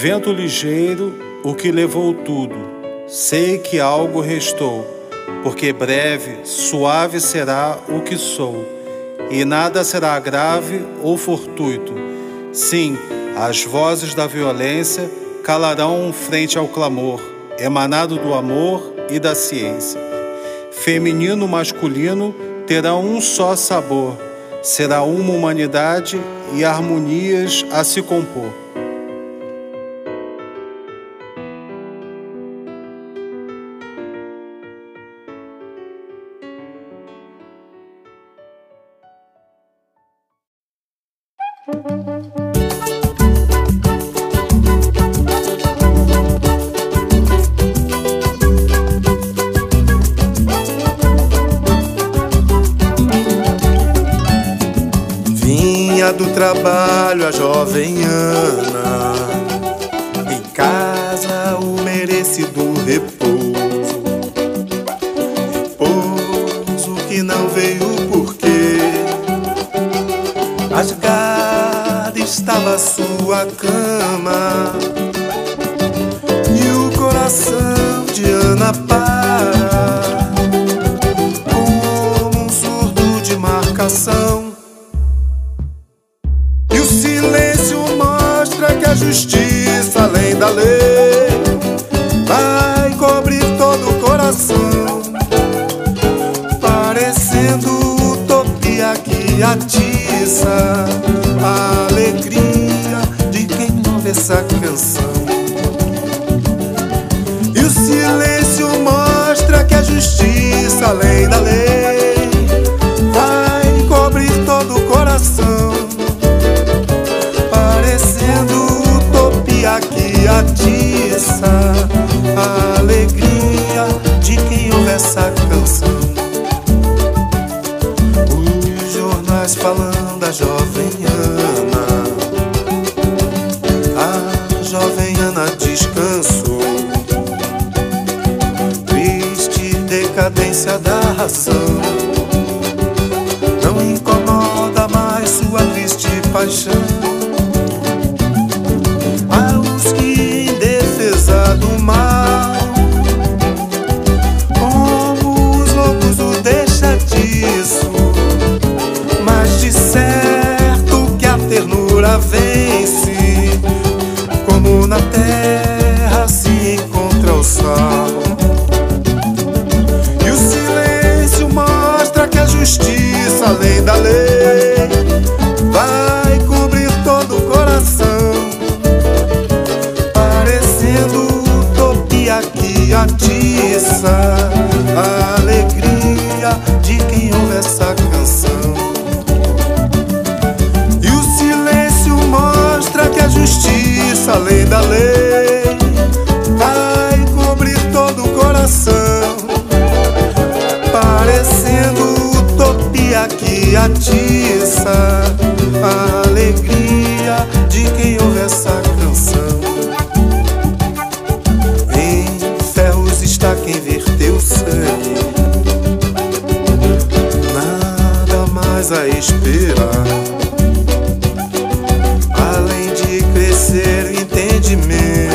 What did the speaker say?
Vento ligeiro, o que levou tudo. Sei que algo restou, porque breve, suave será o que sou, e nada será grave ou fortuito. Sim, as vozes da violência calarão frente ao clamor, emanado do amor e da ciência. Feminino masculino terão um só sabor, será uma humanidade e harmonias a se compor. Do trabalho a jovem Ana, em casa o merecido repouso, repouso que não veio porque rasgada estava sua cama. E o coração de Ana para a justiça, além da lei, vai cobrir todo o coração, parecendo utopia que atiça a alegria de quem ouve essa canção. E o silêncio mostra que a justiça, além da lei, vai cobrir todo o coração atiça a alegria de quem ouve essa canção. Os jornais falando da jovem Ana, a jovem Ana descansou. Triste decadência da razão não incomoda mais sua triste paixão. Vence, atiça a alegria de quem ouve essa canção. Em ferros está quem verteu sangue, nada mais a esperar. Além de crescer o entendimento